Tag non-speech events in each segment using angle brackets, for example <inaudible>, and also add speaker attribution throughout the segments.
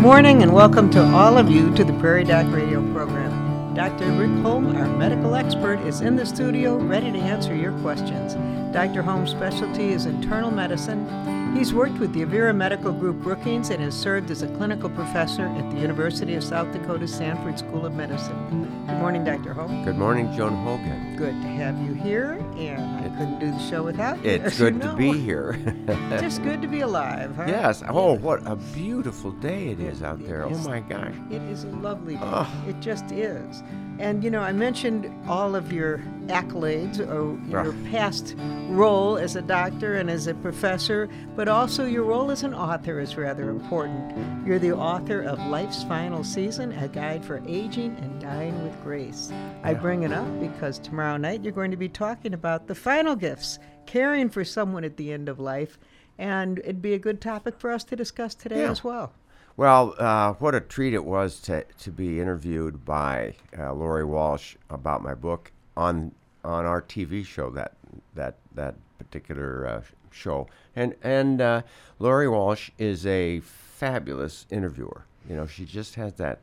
Speaker 1: morning and welcome to all of you to the Prairie Doc Radio program. Dr. Rick Holm, our medical expert, is in the studio ready to answer your questions. Dr. Holm's specialty is internal medicine. He's worked with the Avera Medical Group Brookings and has served as a clinical professor at the University of South Dakota Sanford School of Medicine. Good morning, Dr. Holm.
Speaker 2: Good morning, Joan Hogan.
Speaker 1: Good to have you here, and I couldn't do the show without you.
Speaker 2: It's good to be here. <laughs>
Speaker 1: Just good to be alive, huh?
Speaker 2: yes. Oh, what a beautiful day it is out there. Oh my gosh.
Speaker 1: It is a lovely day.
Speaker 2: Ugh.
Speaker 1: It just is. And you know, I mentioned all of your accolades or your
Speaker 2: Ugh.
Speaker 1: past role as a doctor and as a professor, but also your role as an author is rather important. You're the author of Life's Final Season, a guide for aging and dying with grace. I bring it up because tomorrow night you're going to be talking about the final gifts, caring for someone at the end of life, and it'd be a good topic for us to discuss today
Speaker 2: Yeah.
Speaker 1: as well.
Speaker 2: Well, uh, what a treat it was to, to be interviewed by uh, Lori Walsh about my book on on our TV show that that that particular uh, show. And and uh, Lori Walsh is a fabulous interviewer. You know, she just has that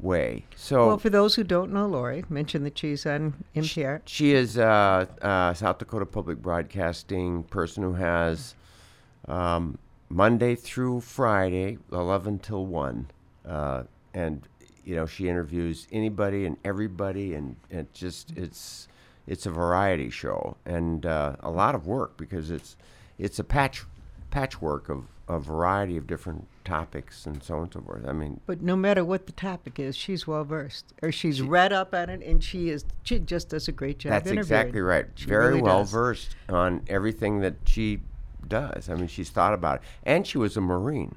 Speaker 2: way. So
Speaker 1: Well, for those who don't know Lori, mention that she's on NPR.
Speaker 2: She is uh, uh, South Dakota Public Broadcasting person who has um, Monday through Friday, 11 till 1. Uh, and, you know, she interviews anybody and everybody, and it just, it's, it's a variety show and uh, a lot of work because it's, it's a patch, patchwork of a variety of different topics and so on and so forth. I mean,
Speaker 1: But no matter what the topic is, she's well versed, or she's read up on it, and she is she just does a great job.
Speaker 2: That's exactly right.
Speaker 1: She
Speaker 2: Very
Speaker 1: really
Speaker 2: well
Speaker 1: does.
Speaker 2: versed on everything that she does. I mean, she's thought about it, and she was a Marine.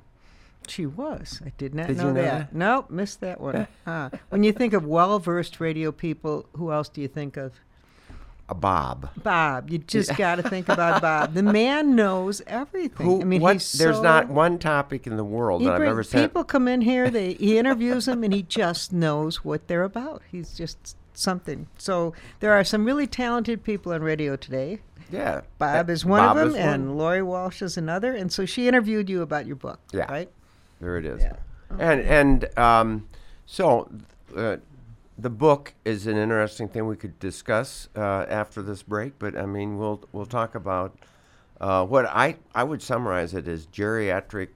Speaker 1: She was. I did not
Speaker 2: Did you
Speaker 1: know,
Speaker 2: know
Speaker 1: that.
Speaker 2: that?
Speaker 1: Nope, missed that one. Huh. <laughs> Ah. When you think of well versed radio people, who else do you think of?
Speaker 2: Bob.
Speaker 1: Bob. You just got to think about <laughs> Bob. The man knows everything.
Speaker 2: Who?
Speaker 1: I mean,
Speaker 2: what,
Speaker 1: he's
Speaker 2: there's
Speaker 1: so-
Speaker 2: not one topic in the world that I've ever said.
Speaker 1: People come in here, they he interviews them, and he just knows what they're about. He's just something. So there are some really talented people on radio today.
Speaker 2: Yeah.
Speaker 1: Bob
Speaker 2: that-
Speaker 1: is one
Speaker 2: Bob
Speaker 1: of them, and Lori Walsh is another. And so she interviewed you about your book,
Speaker 2: Yeah.
Speaker 1: right?
Speaker 2: There it is.
Speaker 1: Yeah.
Speaker 2: And and um, so uh, the book is an interesting thing we could discuss uh, after this break. But I mean, we'll we'll talk about uh, what I I would summarize it as geriatric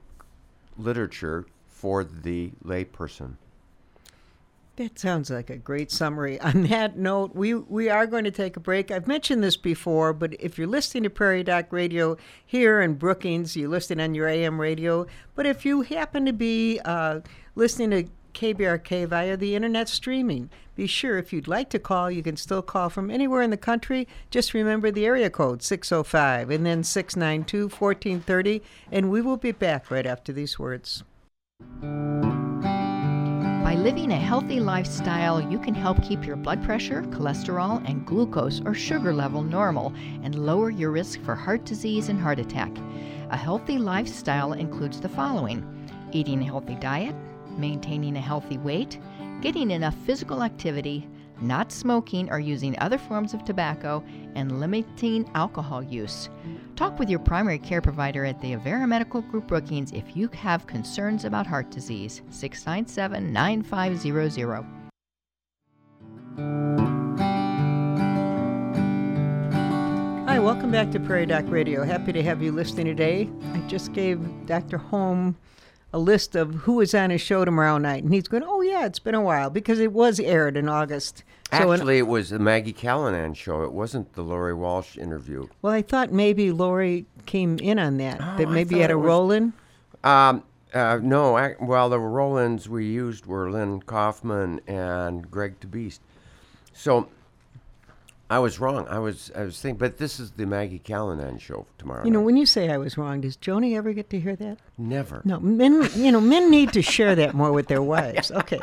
Speaker 2: literature for the layperson.
Speaker 1: That sounds like a great summary. <laughs> On that note, we, we are going to take a break. I've mentioned this before, but if you're listening to Prairie Doc Radio here in Brookings, you're listening on your AM radio. But if you happen to be uh, listening to KBRK via the internet streaming, be sure if you'd like to call, you can still call from anywhere in the country. Just remember the area code 605 and then 692 1430, and we will be back right after these words.
Speaker 3: By living a healthy lifestyle, you can help keep your blood pressure, cholesterol, and glucose or sugar level normal and lower your risk for heart disease and heart attack. A healthy lifestyle includes the following eating a healthy diet, maintaining a healthy weight, getting enough physical activity, not smoking or using other forms of tobacco, and limiting alcohol use. Talk with your primary care provider at the Avera Medical Group Brookings if you have concerns about heart disease. 697 9500.
Speaker 1: Hi, welcome back to Prairie Doc Radio. Happy to have you listening today. I just gave Dr. Holm a list of who is on his show tomorrow night, and he's going, "Oh yeah, it's been a while because it was aired in August." So
Speaker 2: Actually, it was the Maggie Callanan show. It wasn't the Lori Walsh interview.
Speaker 1: well, I thought maybe Lori came in on that. that
Speaker 2: Oh, I
Speaker 1: maybe had a roll in.
Speaker 2: Um, uh, no, I, well, the roll-ins we used were Lynn Kaufman and Greg DeBeast. So I was wrong. I was I was thinking, but this is the Maggie Callanan show tomorrow.
Speaker 1: You know,
Speaker 2: night.
Speaker 1: when you say I was wrong, does Joni ever get to hear that?
Speaker 2: never.
Speaker 1: No, men. You know, men need to share that more with their wives. <laughs> Okay,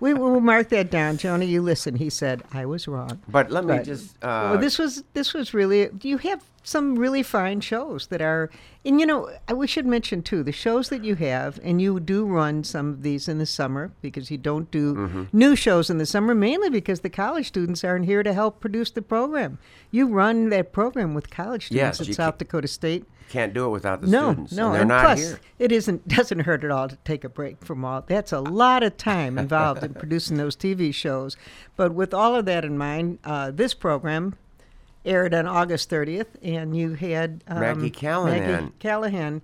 Speaker 1: we will mark that down. Joni, you listen. He said I was wrong.
Speaker 2: But let me
Speaker 1: Right.
Speaker 2: just. Uh,
Speaker 1: well, this was this was really. Do you have some really fine shows that are, and you know, I- we should mention too the shows that you have, and you do run some of these in the summer because you don't do
Speaker 2: Mm-hmm.
Speaker 1: new shows in the summer, mainly because the college students aren't here to help produce the program. You run that program with college students
Speaker 2: Yes,
Speaker 1: at South Dakota State.
Speaker 2: Can't do it without the
Speaker 1: no,
Speaker 2: students.
Speaker 1: no,
Speaker 2: and they're
Speaker 1: and
Speaker 2: not
Speaker 1: plus,
Speaker 2: here.
Speaker 1: it isn't <laughs> doesn't hurt at all to take a break from all. That's a lot of time involved in producing those TV shows. But with all of that in mind, uh, this program aired on August 30th, and you had um,
Speaker 2: Maggie Callahan.
Speaker 1: Maggie Callahan.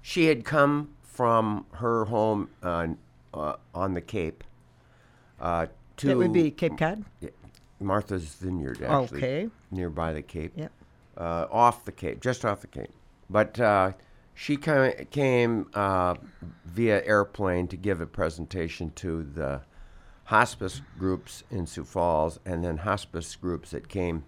Speaker 2: She had come from her home uh, uh, on the Cape uh, to
Speaker 1: That would be Cape Cod.
Speaker 2: Martha's Vineyard, actually,
Speaker 1: Okay.
Speaker 2: nearby the Cape.
Speaker 1: Yep.
Speaker 2: uh, off the Cape, just off the Cape. But uh, she came, came uh, via airplane to give a presentation to the hospice groups in Sioux Falls, and then hospice groups that came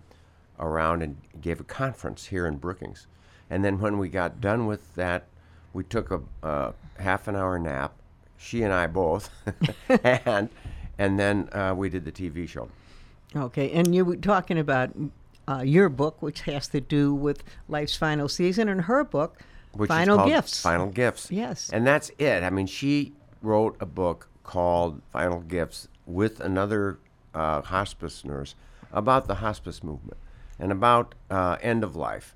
Speaker 2: around and gave a conference here in Brookings. And then when we got done with that, we took a uh, half an hour nap, she and I both, <laughs> and and then uh, we did the TV show.
Speaker 1: Okay, and you were talking about uh, your book, which has to do with life's final season, and her book,
Speaker 2: which
Speaker 1: Final
Speaker 2: is
Speaker 1: Gifts.
Speaker 2: Final Gifts.
Speaker 1: Yes.
Speaker 2: And that's it. I mean, she wrote a book called Final Gifts with another uh, hospice nurse about the hospice movement and about uh, end of life.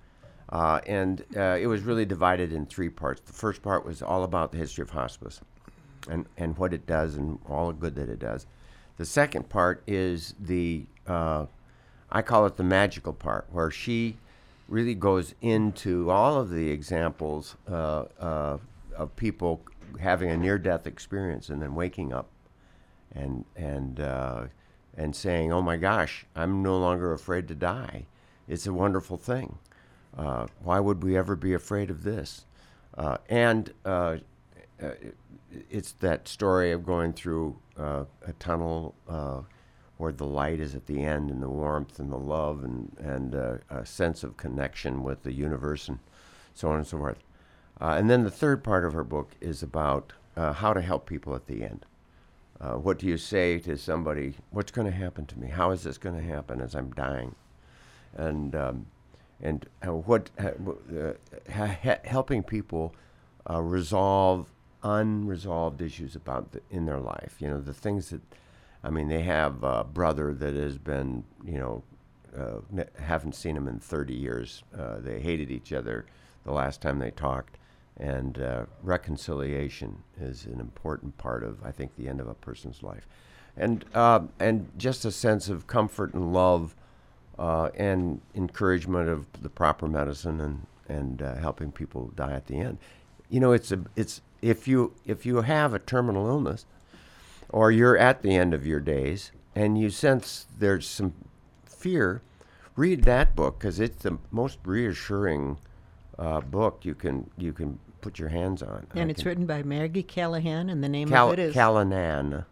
Speaker 2: Uh, and uh, it was really divided in three parts. The first part was all about the history of hospice and, and what it does and all the good that it does. The second part is the, uh, I call it the magical part, where she really goes into all of the examples uh, uh, of people having a near-death experience and then waking up and and and saying, "Oh my gosh, I'm no longer afraid to die. It's a wonderful thing. Uh, why would we ever be afraid of this?" Uh, and uh, uh, it's that story of going through uh, a tunnel uh, where the light is at the end, and the warmth, and the love, and and a sense of connection with the universe, and so on and so forth. And then the third part of her book is about how to help people at the end. Uh, what do you say to somebody? What's going to happen to me? How is this going to happen as I'm dying? And um, and uh, what uh, uh, helping people uh, resolve unresolved issues about the, in their life. You know the things that I mean. They have a brother that has been you know haven't seen him in 30 years. They hated each other the last time they talked, and uh, reconciliation is an important part of I think the end of a person's life, and uh, and just a sense of comfort and love, uh, and encouragement of the proper medicine and and uh, helping people die at the end. You know, it's a it's if you if you have a terminal illness, or you're at the end of your days and you sense there's some fear, read that book because it's the most reassuring uh, book you can you can put your hands on. I
Speaker 1: and it's
Speaker 2: can-
Speaker 1: written by Maggie Callahan, and the name
Speaker 2: Cal-
Speaker 1: of it is
Speaker 2: Callanan.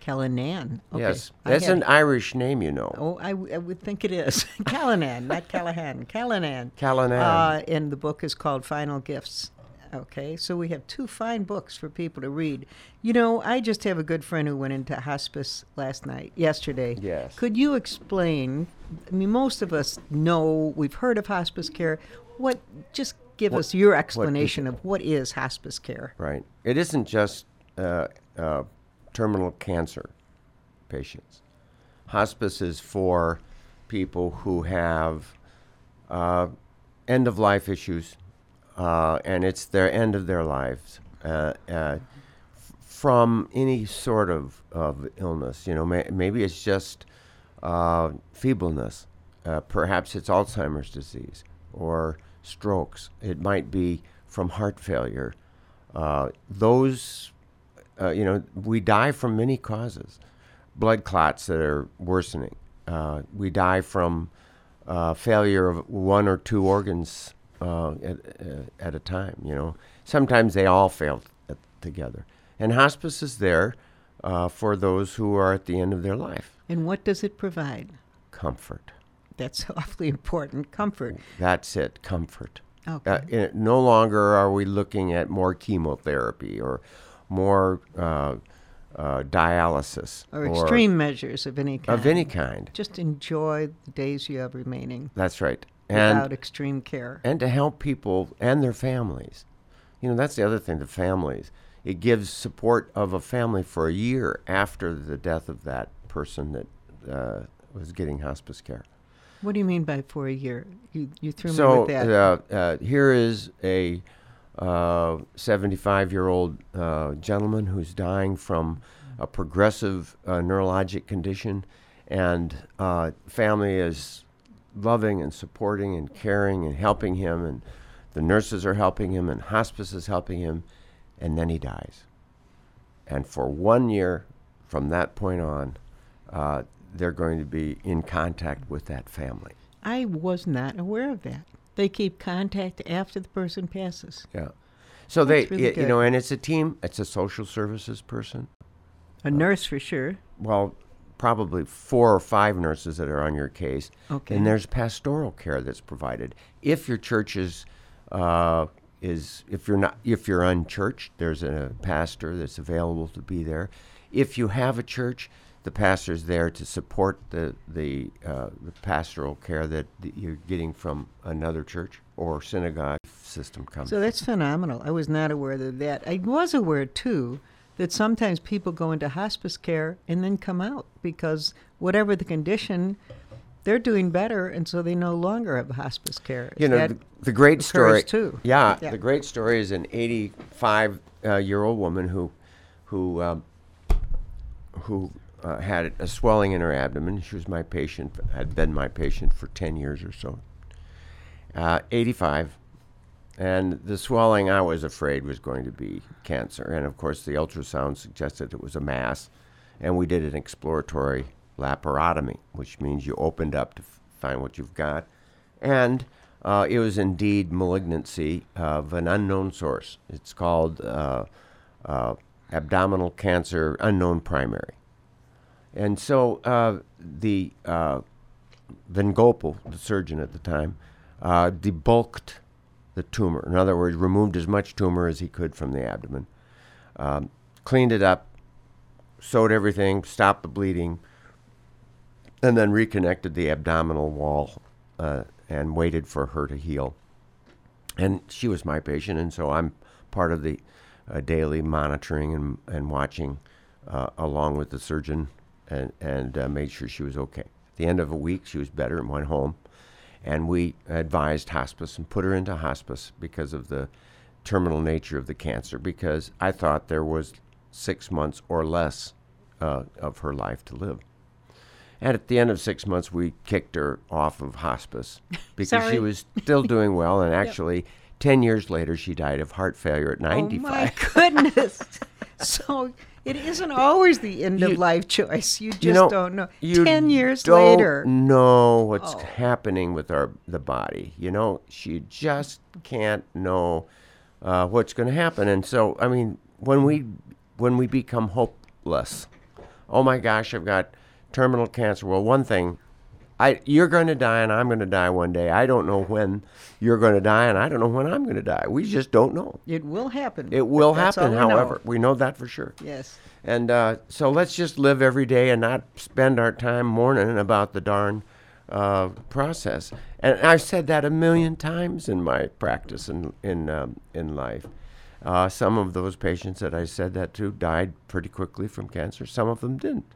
Speaker 1: Callanan. Okay.
Speaker 2: Yes, that's an Irish name, you know.
Speaker 1: Oh, I, w- I would think it is. <laughs> Callanan, not Callahan. Callanan.
Speaker 2: Callanan.
Speaker 1: Uh, and the book is called Final Gifts. Okay, so we have two fine books for people to read. You know, I just have a good friend who went into hospice last night, yesterday.
Speaker 2: Yes.
Speaker 1: Could you explain? I mean, most of us know, we've heard of hospice care. What, just give
Speaker 2: What-
Speaker 1: us your
Speaker 2: what is
Speaker 1: explanation of what is hospice care.
Speaker 2: Right. It isn't just uh, uh, terminal cancer patients. Hospice is for people who have uh, end of life issues, uh, and it's their end of their lives uh, uh, f- from any sort of, of illness. You know, may, maybe it's just uh, feebleness. Uh, perhaps it's Alzheimer's disease or strokes. It might be from heart failure. Uh, those, uh, you know, we die from many causes. Blood clots that are worsening. Uh, we die from uh, failure of one or two organs uh, at, uh, at a time. You know, sometimes they all fail t- together. And hospice is there uh, for those who are at the end of their life.
Speaker 1: And what does it provide?
Speaker 2: Comfort.
Speaker 1: That's <laughs> awfully important. Comfort.
Speaker 2: That's it. Comfort.
Speaker 1: Okay.
Speaker 2: Uh, it, no longer are we looking at more chemotherapy or more uh, uh, dialysis
Speaker 1: or extreme measures of any kind.
Speaker 2: of any kind.
Speaker 1: Just enjoy the days you have remaining.
Speaker 2: That's right. and
Speaker 1: without extreme care.
Speaker 2: and to help people and their families. You know, that's the other thing, the families. It gives support of a family for a year after the death of that person that uh, was getting hospice care.
Speaker 1: What do you mean by for a year? You you threw me with that.
Speaker 2: uh, uh, here is a 75 year old uh, gentleman who's dying from a progressive uh, neurologic condition, and uh, family is loving and supporting and caring and helping him, and the nurses are helping him, and hospice is helping him, and then he dies. And for one year from that point on, uh, they're going to be in contact with that family.
Speaker 1: I was not aware of that. They keep contact after the person passes.
Speaker 2: Yeah. So they,
Speaker 1: really
Speaker 2: y- you know, and it's a team. It's a social services person.
Speaker 1: A nurse for sure.
Speaker 2: Well, probably four or five nurses that are on your case.
Speaker 1: Okay.
Speaker 2: And there's pastoral care that's provided. If your church is, uh, is if you're not if you're unchurched, there's a pastor that's available to be there. If you have a church, the pastor's there to support the the, uh, the pastoral care that, you're getting from another church or synagogue system comes.
Speaker 1: So that's phenomenal. I was not aware of that. I was aware too that sometimes people go into hospice care and then come out because whatever the condition, they're doing better, and so they no longer have hospice care.
Speaker 2: you know the, the great story
Speaker 1: too.
Speaker 2: Yeah,
Speaker 1: Yeah.
Speaker 2: the great story is an 85 uh, year old woman who who um, who uh, had a swelling in her abdomen. She was my patient, had been my patient for 10 years or so. Uh, 85. And the swelling, I was afraid was going to be cancer. And of course, the ultrasound suggested it was a mass. And we did an exploratory laparotomy, which means you opened up to f- find what you've got. And uh, it was indeed malignancy of an unknown source. It's called uh, uh, abdominal cancer, unknown primary. And so uh, the uh, Van Gopel, the surgeon at the time, uh, debulked the tumor. In other words, removed as much tumor as he could from the abdomen, um, cleaned it up, sewed everything, stopped the bleeding, and then reconnected the abdominal wall uh, and waited for her to heal. And she was my patient, and so I'm part of the uh, daily monitoring and, and watching uh, along with the surgeon and, and uh, made sure she was okay. At the end of a week, she was better and went home. And we advised hospice and put her into hospice because of the terminal nature of the cancer, because I thought there was six months or less uh, of her life to live. And at the end of six months, we kicked her off of hospice <laughs> because she was still doing well. And <laughs> actually, 10 years later, she died of heart failure at 95.
Speaker 1: Oh my goodness! <laughs> so it isn't always the end
Speaker 2: You-
Speaker 1: of life choice. You just
Speaker 2: you know,
Speaker 1: don't know.
Speaker 2: you
Speaker 1: Ten years
Speaker 2: don't
Speaker 1: later,
Speaker 2: know what's
Speaker 1: Oh.
Speaker 2: happening with our the body. You know, she just can't know uh, what's going to happen. And so, I mean, when we when we become hopeless, oh my gosh, I've got terminal cancer. Well, one thing. I, you're going to die and I'm going to die one day. I don't know when you're going to die and I don't know when I'm going to die. We just don't know.
Speaker 1: it will happen.
Speaker 2: It will happen,
Speaker 1: we know.
Speaker 2: however. We know that for sure.
Speaker 1: Yes.
Speaker 2: And uh, so let's just live every day and not spend our time mourning about the darn uh, process. And I've said that a million times in my practice in in um, in life. Uh, some of those patients that I said that to died pretty quickly from cancer. Some of them didn't.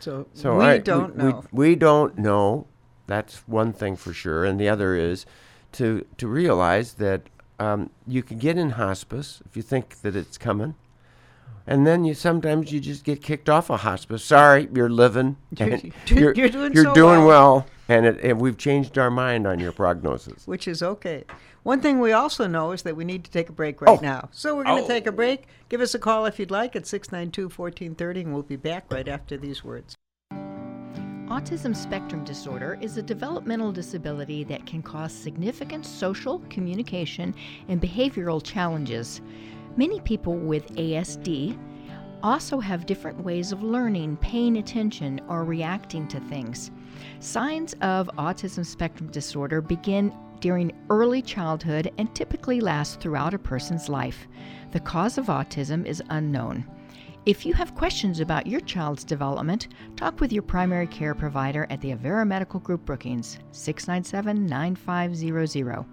Speaker 1: So,
Speaker 2: So
Speaker 1: we
Speaker 2: I-
Speaker 1: don't
Speaker 2: we,
Speaker 1: know.
Speaker 2: We, don't know. That's one thing for sure, and the other is to to realize that um, you can get in hospice if you think that it's coming, and then you sometimes you just get kicked off of hospice. Sorry, you're living.
Speaker 1: You're- you're- you're doing
Speaker 2: you're
Speaker 1: so
Speaker 2: doing
Speaker 1: well.
Speaker 2: well, and, it, and we've changed our mind on your prognosis.
Speaker 1: which is okay. One thing we also know is that we need to take a break right
Speaker 2: Oh.
Speaker 1: now. So we're going to
Speaker 2: Oh.
Speaker 1: take a oh. break. Give us a call if you'd like at 692 1430, and we'll be back right after these words.
Speaker 3: Autism spectrum disorder is a developmental disability that can cause significant social, communication, and behavioral challenges. Many people with ASD also have different ways of learning, paying attention, or reacting to things. Signs of autism spectrum disorder begin during early childhood and typically last throughout a person's life. The cause of autism is unknown. If you have questions about your child's development, talk with your primary care provider at the Avera Medical Group Brookings, 697 9500.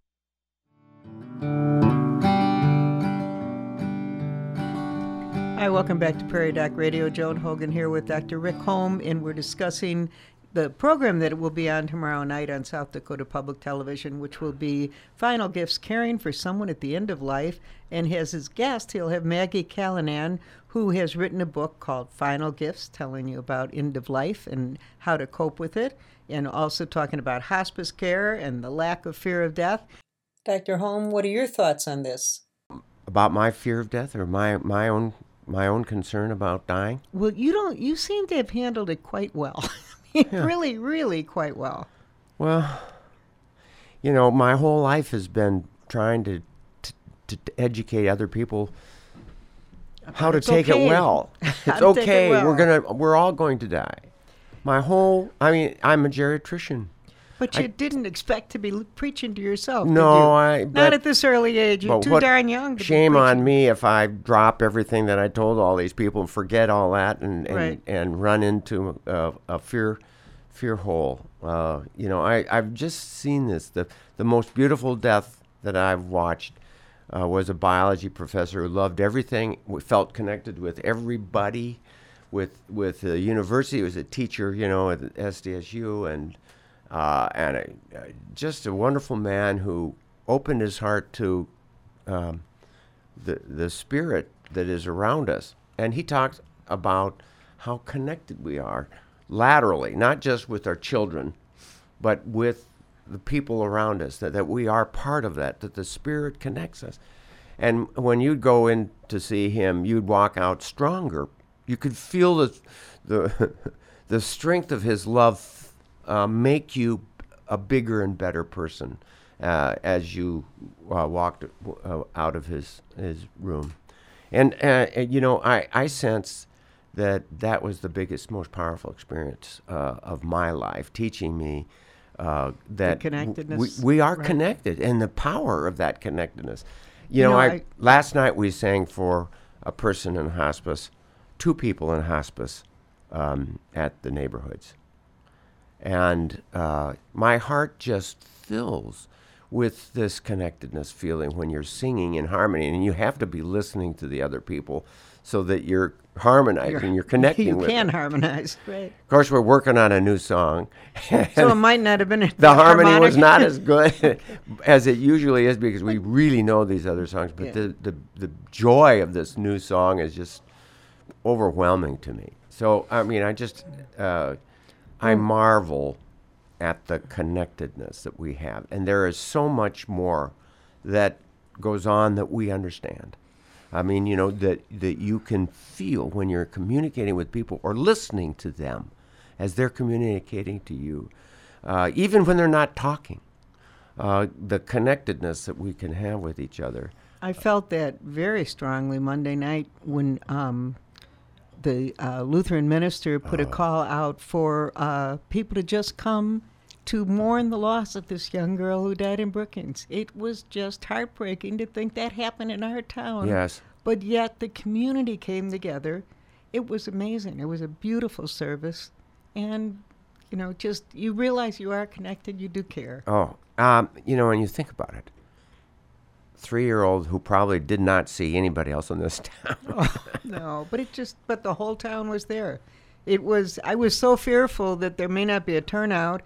Speaker 1: Hi, welcome back to Prairie Doc Radio. Joan Hogan here with Dr. Rick Holm, and we're discussing the program that it will be on tomorrow night on South Dakota Public Television, which will be Final Gifts Caring for Someone at the End of Life. And has as his guest, he'll have Maggie Callanan, who has written a book called Final Gifts, telling you about end of life and how to cope with it, and also talking about hospice care and the lack of fear of death. Dr. Holm, what are your thoughts on this?
Speaker 2: About my fear of death or my, my own my own concern about dying?
Speaker 1: Well, you don't. You seem to have handled it quite well. <laughs> <laughs> yeah. Really, really quite well.
Speaker 2: Well, you know, my whole life has been trying to to, to educate other people how to take
Speaker 1: okay. <laughs>
Speaker 2: it well. It's okay. It well. We're gonna. We're all going to die. My whole. I mean, I'm a geriatrician.
Speaker 1: But you I, didn't expect to be preaching to yourself.
Speaker 2: No, I.
Speaker 1: Not at this early age. You're too darn young.
Speaker 2: shame on me if I drop everything that I told all these people and forget all that and and,
Speaker 1: right.
Speaker 2: and run into a, a fear fear hole. Uh, you know, I I've just seen this. The the most beautiful death that I've watched uh, was a biology professor who loved everything, felt connected with everybody, with with the university. He was a teacher, you know, at SDSU and uh, and a, just a wonderful man who opened his heart to um, the the spirit that is around us. And he talks about how connected we are laterally, not just with our children, but with the people around us. That, that we are part of that. That the spirit connects us. And when you'd go in to see him, you'd walk out stronger. You could feel the the <laughs> the strength of his love uh, make you a bigger and better person uh, as you uh, walked uh, out of his his room, and uh, you know I I sense that that was the biggest, most powerful experience uh, of my life, teaching me that
Speaker 1: the connectedness.
Speaker 2: We, we are right. connected, and the power of that connectedness. You, you know, know I, I last night we sang for a person in hospice, two people in hospice um, at the neighborhoods and uh, my heart just fills with this connectedness feeling when you're singing in harmony. And you have to be listening to the other people so that you're harmonizing, you're, you're <laughs> connecting
Speaker 1: you can
Speaker 2: them.
Speaker 1: harmonize, right.
Speaker 2: Of course, we're working on a new song.
Speaker 1: so it <laughs> might not have been
Speaker 2: The harmony
Speaker 1: harmonic.
Speaker 2: was not as good <laughs> as it usually is because we really know these other songs. But yeah. the, the, the joy of this new song is just overwhelming to me. So, I mean, I just... Uh, I marvel at the connectedness that we have. And there is so much more that goes on that we understand. I mean, you know, that, that you can feel when you're communicating with people or listening to them as they're communicating to you, uh, even when they're not talking, uh, the connectedness that we can have with each other.
Speaker 1: I felt that very strongly Monday night when um, the uh, Lutheran minister put a oh. call out for uh, people to just come to mourn the loss of this young girl who died in Brookings. It was just heartbreaking to think that happened in our town.
Speaker 2: Yes.
Speaker 1: But yet the community came together. It was amazing. It was a beautiful service. And, you know, just you realize you are connected, you do care.
Speaker 2: Oh, um, you know, when you think about it, three year old who probably did not see anybody else in this <laughs> town.
Speaker 1: oh, <laughs> no, but it just, but the whole town was there. It was, I was so fearful that there may not be a turnout,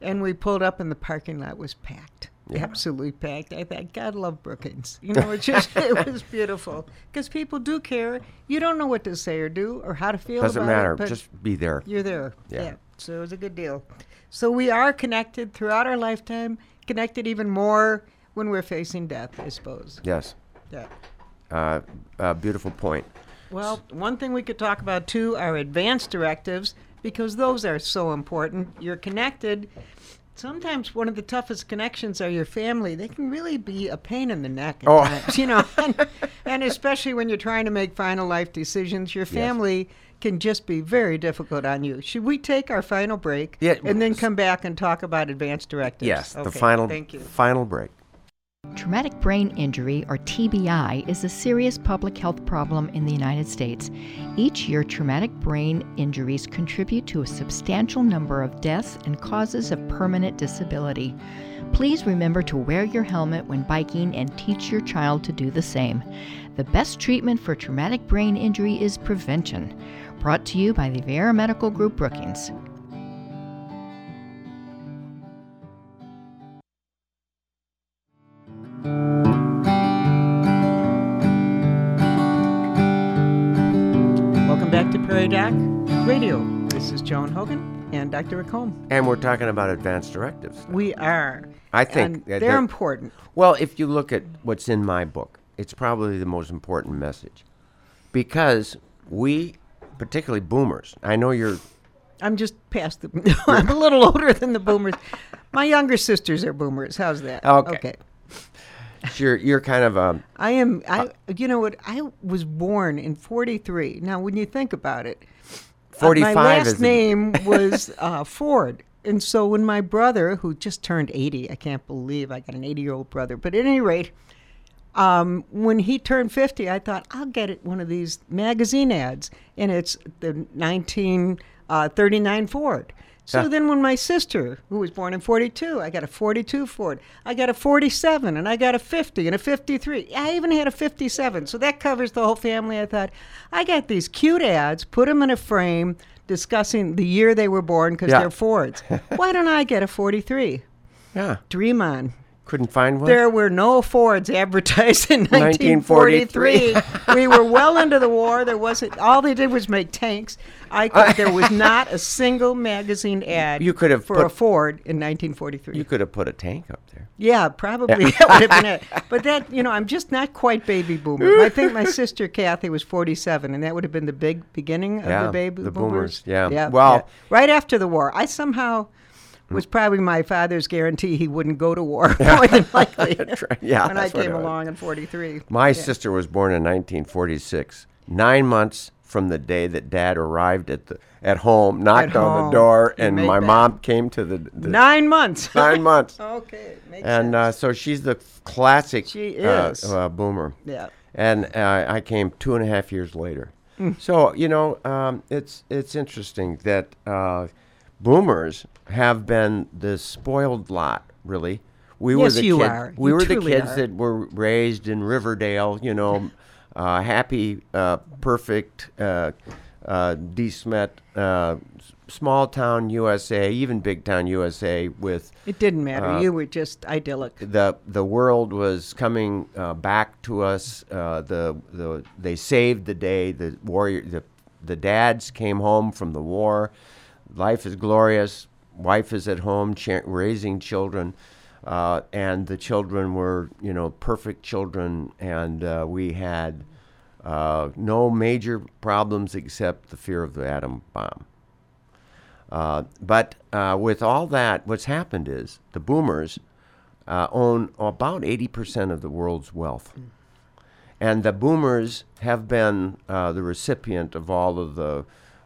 Speaker 1: and we pulled up and the parking lot was packed. Yeah. Absolutely packed. I thought, God love Brookings. You know, it just <laughs> it was beautiful because people do care. You don't know what to say or do or how to feel.
Speaker 2: Doesn't
Speaker 1: matter.
Speaker 2: It, just be there.
Speaker 1: You're there.
Speaker 2: Yeah. yeah.
Speaker 1: So it was a good deal. So we are connected throughout our lifetime. Connected even more when we're facing death, I suppose.
Speaker 2: Yes.
Speaker 1: Yeah.
Speaker 2: Uh, uh, beautiful point.
Speaker 1: Well, one thing we could talk about too are advance directives because those are so important. You're connected. Sometimes one of the toughest connections are your family. They can really be a pain in the neck at
Speaker 2: oh.
Speaker 1: times, you know, <laughs> and, and, especially when you're trying to make final life decisions, your family yes. can just be very difficult on you. Should we take our final break
Speaker 2: yeah.
Speaker 1: and then come back and talk about advance directives?
Speaker 2: Yes,
Speaker 1: okay,
Speaker 2: the final
Speaker 1: thank you.
Speaker 2: final break.
Speaker 3: Traumatic brain injury, or TBI, is a serious public health problem in the United States. Each year, traumatic brain injuries contribute to a substantial number of deaths and causes of permanent disability. Please remember to wear your helmet when biking and teach your child to do the same. The best treatment for traumatic brain injury is prevention. Brought to you by the Avera Medical Group Brookings.
Speaker 1: Welcome back to Prairie Doc Radio. This is Joan Hogan and Dr. Holm.
Speaker 2: And we're talking about advanced directives.
Speaker 1: We are.
Speaker 2: I think
Speaker 1: they're
Speaker 2: they're-
Speaker 1: important.
Speaker 2: Well, if you look at what's in my book, it's probably the most important message. Because we, particularly boomers, I know you're
Speaker 1: I'm just past the. <laughs> I'm a little older than the boomers. My younger sisters are boomers. How's that?
Speaker 2: Okay. You're you're kind of a
Speaker 1: I am. I.
Speaker 2: Uh,
Speaker 1: You know what? I was born in '43. Now, when you think about it, uh,
Speaker 2: 45
Speaker 1: my last name was uh, Ford, and so when my brother, who just turned 80, I can't believe I got an 80 year old brother, but at any rate, um, when he turned 50, I thought I'll get it one of these magazine ads, and it's the 1939 Ford. So then, when my sister, who was born in 42, I got a 42 Ford, I got a 47, and I got a 50 and a 53. I even had a 57. So that covers the whole family. I thought, I got these cute ads, put them in a frame discussing the year they were born because
Speaker 2: Yeah.
Speaker 1: they're Fords. <laughs> Why don't I get a 43?
Speaker 2: yeah.
Speaker 1: Dream on.
Speaker 2: Couldn't find one.
Speaker 1: There were no Fords advertised in <laughs>
Speaker 2: 1943.
Speaker 1: 1943. we were well into the war. There wasn't. All they did was make tanks. I could, <laughs> there was not a single magazine ad.
Speaker 2: You could have
Speaker 1: for
Speaker 2: put-
Speaker 1: a Ford in 1943.
Speaker 2: You could have put a tank up there.
Speaker 1: yeah, probably <laughs> that would have been it. But that you know, I'm just not quite baby boomer. I think my sister Kathy was 47, and that would have been the big beginning of
Speaker 2: Yeah,
Speaker 1: the baby
Speaker 2: the
Speaker 1: boomers.
Speaker 2: boomers, yeah.
Speaker 1: yeah.
Speaker 2: Well-
Speaker 1: yeah. right after the war, I somehow. Was probably my father's guarantee he wouldn't go to war <laughs> more than likely. <laughs>
Speaker 2: Yeah,
Speaker 1: when I came along in '43.
Speaker 2: My sister was born in 1946, nine months from the day that Dad arrived at the at home, knocked
Speaker 1: At
Speaker 2: on
Speaker 1: home.
Speaker 2: the door,
Speaker 1: You
Speaker 2: and my
Speaker 1: that.
Speaker 2: mom came to the, the
Speaker 1: Nine months. <laughs>
Speaker 2: nine months.
Speaker 1: okay,
Speaker 2: And uh, so she's the classic
Speaker 1: She
Speaker 2: uh,
Speaker 1: is.
Speaker 2: uh, boomer.
Speaker 1: yeah.
Speaker 2: and uh, I came two and a half years later.
Speaker 1: Mm.
Speaker 2: So you know, um, it's it's interesting that uh, boomers have been the spoiled lot. Really, we were the
Speaker 1: you
Speaker 2: kid-
Speaker 1: are.
Speaker 2: We
Speaker 1: You
Speaker 2: were the kids
Speaker 1: are.
Speaker 2: that were raised in Riverdale. You know, <laughs> uh, happy, uh, perfect, uh, uh, DeSmet, uh, small town USA, even big town USA with
Speaker 1: It didn't matter.
Speaker 2: Uh,
Speaker 1: you were just idyllic.
Speaker 2: the the world was coming uh, back to us. Uh, the the they saved the day. The warrior the the dads came home from the war. Life is glorious. Wife is at home cha- raising children, uh, and the children were you know perfect children, and uh, we had uh, no major problems except the fear of the atom bomb. Uh, but uh, with all that, what's happened is the boomers uh, own about 80% of the world's wealth. And the boomers have been uh, the recipient of all of the,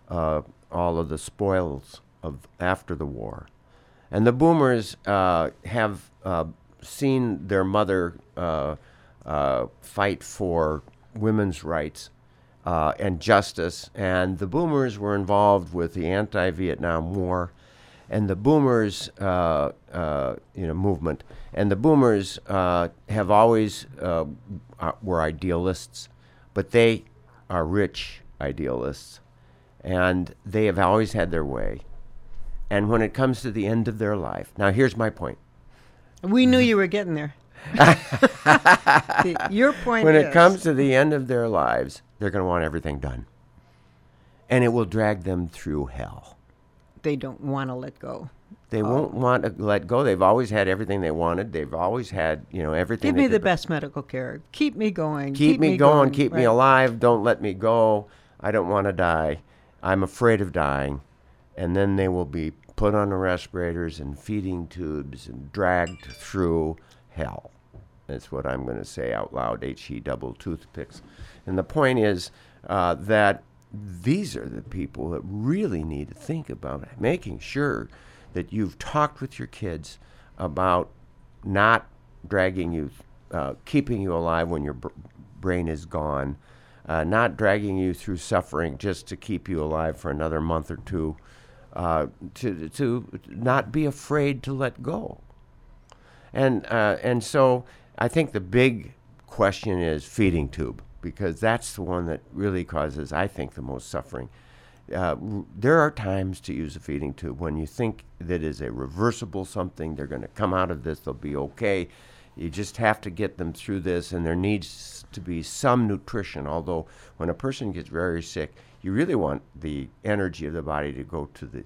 Speaker 2: uh, all of the spoils of after the war. And the boomers uh, have uh, seen their mother uh, uh, fight for women's rights uh, and justice. And the boomers were involved with the anti-Vietnam War, and the boomers, you know, movement. And the boomers have always were idealists, but they are rich idealists, and they have always had their way. And when it comes to the end of their life, now here's my point.
Speaker 1: We knew you were getting there. The- <laughs> Your point
Speaker 2: when
Speaker 1: is,
Speaker 2: it comes to the end of their lives, they're going to want everything done. And it will drag them through hell.
Speaker 1: they don't want to let go.
Speaker 2: They won't want to let go. They've always had everything they wanted. They've always had, you know, everything.
Speaker 1: Give me the best medical care. Keep me going.
Speaker 2: Keep, me, going. Keep me alive. Don't let me go. I don't want to die. I'm afraid of dying. And then they will be put on the respirators and feeding tubes and dragged through hell. That's what I'm going to say out loud. He double toothpicks. And the point is uh, that these are the people that really need to think about making sure that you've talked with your kids about not dragging you uh, keeping you alive when your br- brain is gone, uh, not dragging you through suffering just to keep you alive for another month or two, uh, to to not be afraid to let go. And uh, and so I think the big question is feeding tube because that's the one that really causes, I think, the most suffering. Uh, r- there are times to use a feeding tube when you think that is a reversible something. They're going to come out of this. They'll be okay. You just have to get them through this, and there needs to be some nutrition. Although when a person gets very sick, you really want the energy of the body to go to the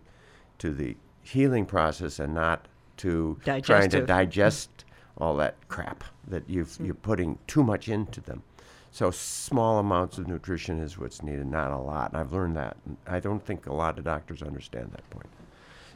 Speaker 2: to the healing process and not to trying to digest all that crap mm-hmm. that you've, mm-hmm. you're putting too much into them. So small amounts of nutrition is what's needed, not a lot. And I've learned that. I don't think a lot of doctors understand that point.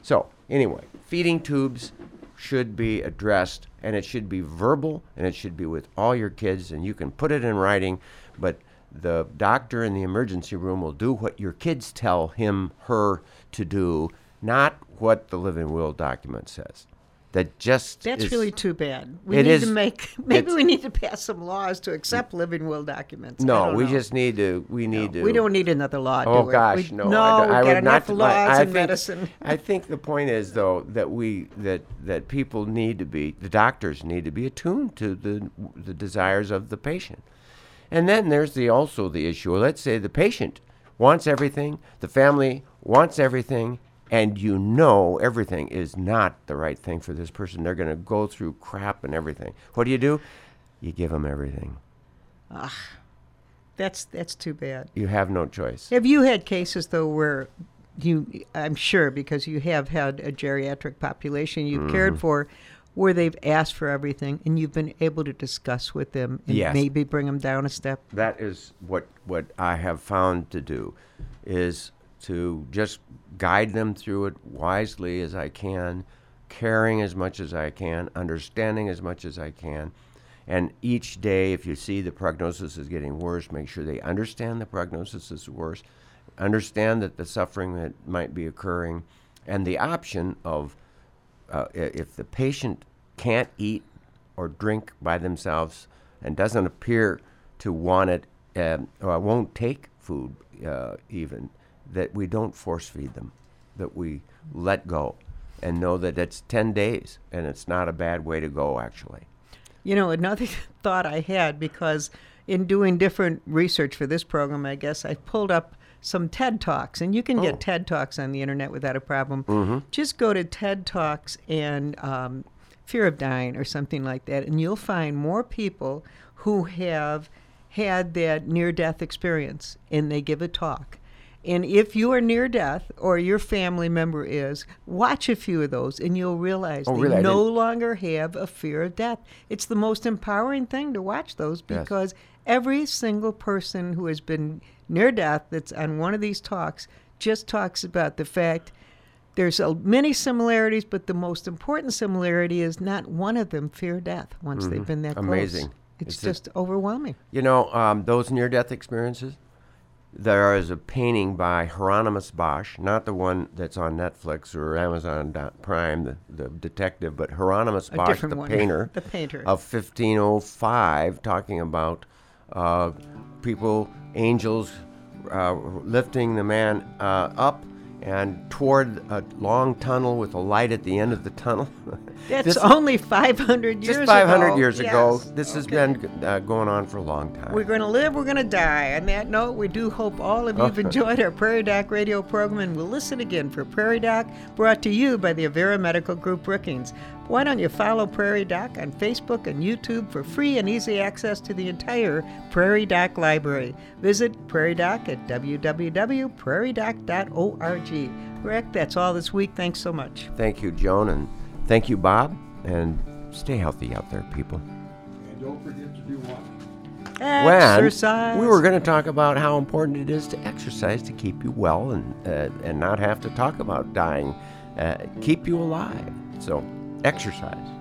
Speaker 2: So anyway, feeding tubes should be addressed, and it should be verbal, and it should be with all your kids, and you can put it in writing, but the doctor in the emergency room will do what your kids tell him, her to do, not what the living will document says. That just
Speaker 1: That's
Speaker 2: is-
Speaker 1: really too bad. We need
Speaker 2: is-
Speaker 1: to make <laughs> maybe we need to pass some laws to accept living will documents.
Speaker 2: No, we
Speaker 1: know.
Speaker 2: just need to. We
Speaker 1: No,
Speaker 2: need to.
Speaker 1: We don't need another law.
Speaker 2: Oh
Speaker 1: do we?
Speaker 2: gosh,
Speaker 1: we?
Speaker 2: no.
Speaker 1: No,
Speaker 2: I,
Speaker 1: we
Speaker 2: I
Speaker 1: got
Speaker 2: would
Speaker 1: enough
Speaker 2: not,
Speaker 1: laws
Speaker 2: I
Speaker 1: in
Speaker 2: think,
Speaker 1: medicine.
Speaker 2: I think the point is though that we that that people need to be the doctors need to be attuned to the the desires of the patient, and then there's the also the issue. Let's say the patient wants everything, the family wants everything, and you know everything is not the right thing for this person. They're going to go through crap and everything. What do you do? You give them everything.
Speaker 1: That's that's too bad.
Speaker 2: You have no choice.
Speaker 1: Have you had cases though where you? I'm sure because you have had a geriatric population you've
Speaker 2: Mm-hmm.
Speaker 1: cared for, where they've asked for everything and you've been able to discuss with them and
Speaker 2: Yes.
Speaker 1: maybe bring them down a step.
Speaker 2: that is what what I have found to do is to just guide them through it wisely as I can, caring as much as I can, understanding as much as I can. And each day, if you see the prognosis is getting worse, make sure they understand the prognosis is worse, understand that the suffering that might be occurring, and the option of uh, if the patient can't eat or drink by themselves and doesn't appear to want it um, or won't take food uh, even, that we don't force feed them, that we let go and know that it's 10 days and it's not a bad way to go actually.
Speaker 1: You know, another <laughs> thought I had because in doing different research for this program, I guess I pulled up some TED Talks, and you can
Speaker 2: Oh.
Speaker 1: get TED Talks on the internet without a problem. Just go to TED Talks and um, Fear of Dying or something like that, and you'll find more people who have had that near death experience and they give a talk. And if you are near death or your family member is, watch a few of those and you'll realize
Speaker 2: Oh,
Speaker 1: they
Speaker 2: really? I
Speaker 1: no longer have a fear of death. It's the most empowering thing to watch those
Speaker 2: Yes.
Speaker 1: because every single person who has been near death that's on one of these talks just talks about the fact there's a, many similarities, but the most important similarity is not one of them fear death once they've been that close.
Speaker 2: Mm-hmm. Amazing.
Speaker 1: It's,
Speaker 2: It's a-
Speaker 1: just overwhelming.
Speaker 2: You know, um, those near death experiences, there is a painting by Hieronymus Bosch, not the one that's on Netflix or Amazon Prime, the, the detective, but Hieronymus
Speaker 1: A
Speaker 2: Bosch, the
Speaker 1: one.
Speaker 2: painter, <laughs>
Speaker 1: The painter.
Speaker 2: of 1505, talking about uh, people, angels, uh, lifting the man uh, up and toward a long tunnel with a light at the end of the tunnel. <laughs>
Speaker 1: That's
Speaker 2: This-
Speaker 1: only 500 years
Speaker 2: just 500
Speaker 1: ago.
Speaker 2: years ago.
Speaker 1: Yes.
Speaker 2: This has been uh, going on for a long time.
Speaker 1: We're going to live, we're going to die. On that note, we do hope all of you have enjoyed our Prairie Doc radio program and will listen again for Prairie Doc, brought to you by the Avera Medical Group Brookings. Why don't you follow Prairie Doc on Facebook and YouTube for free and easy access to the entire Prairie Doc library? Visit Prairie Doc at www.prairiedoc.org. Rick, that's all this week. Thanks so much.
Speaker 2: Thank you, Joan, and thank you, Bob. And stay healthy out there, people.
Speaker 4: And don't forget to do what?
Speaker 2: When
Speaker 1: Exercise.
Speaker 2: we were going to talk about how important it is to exercise to keep you well and uh, and not have to talk about dying, uh, keep you alive. So, exercise.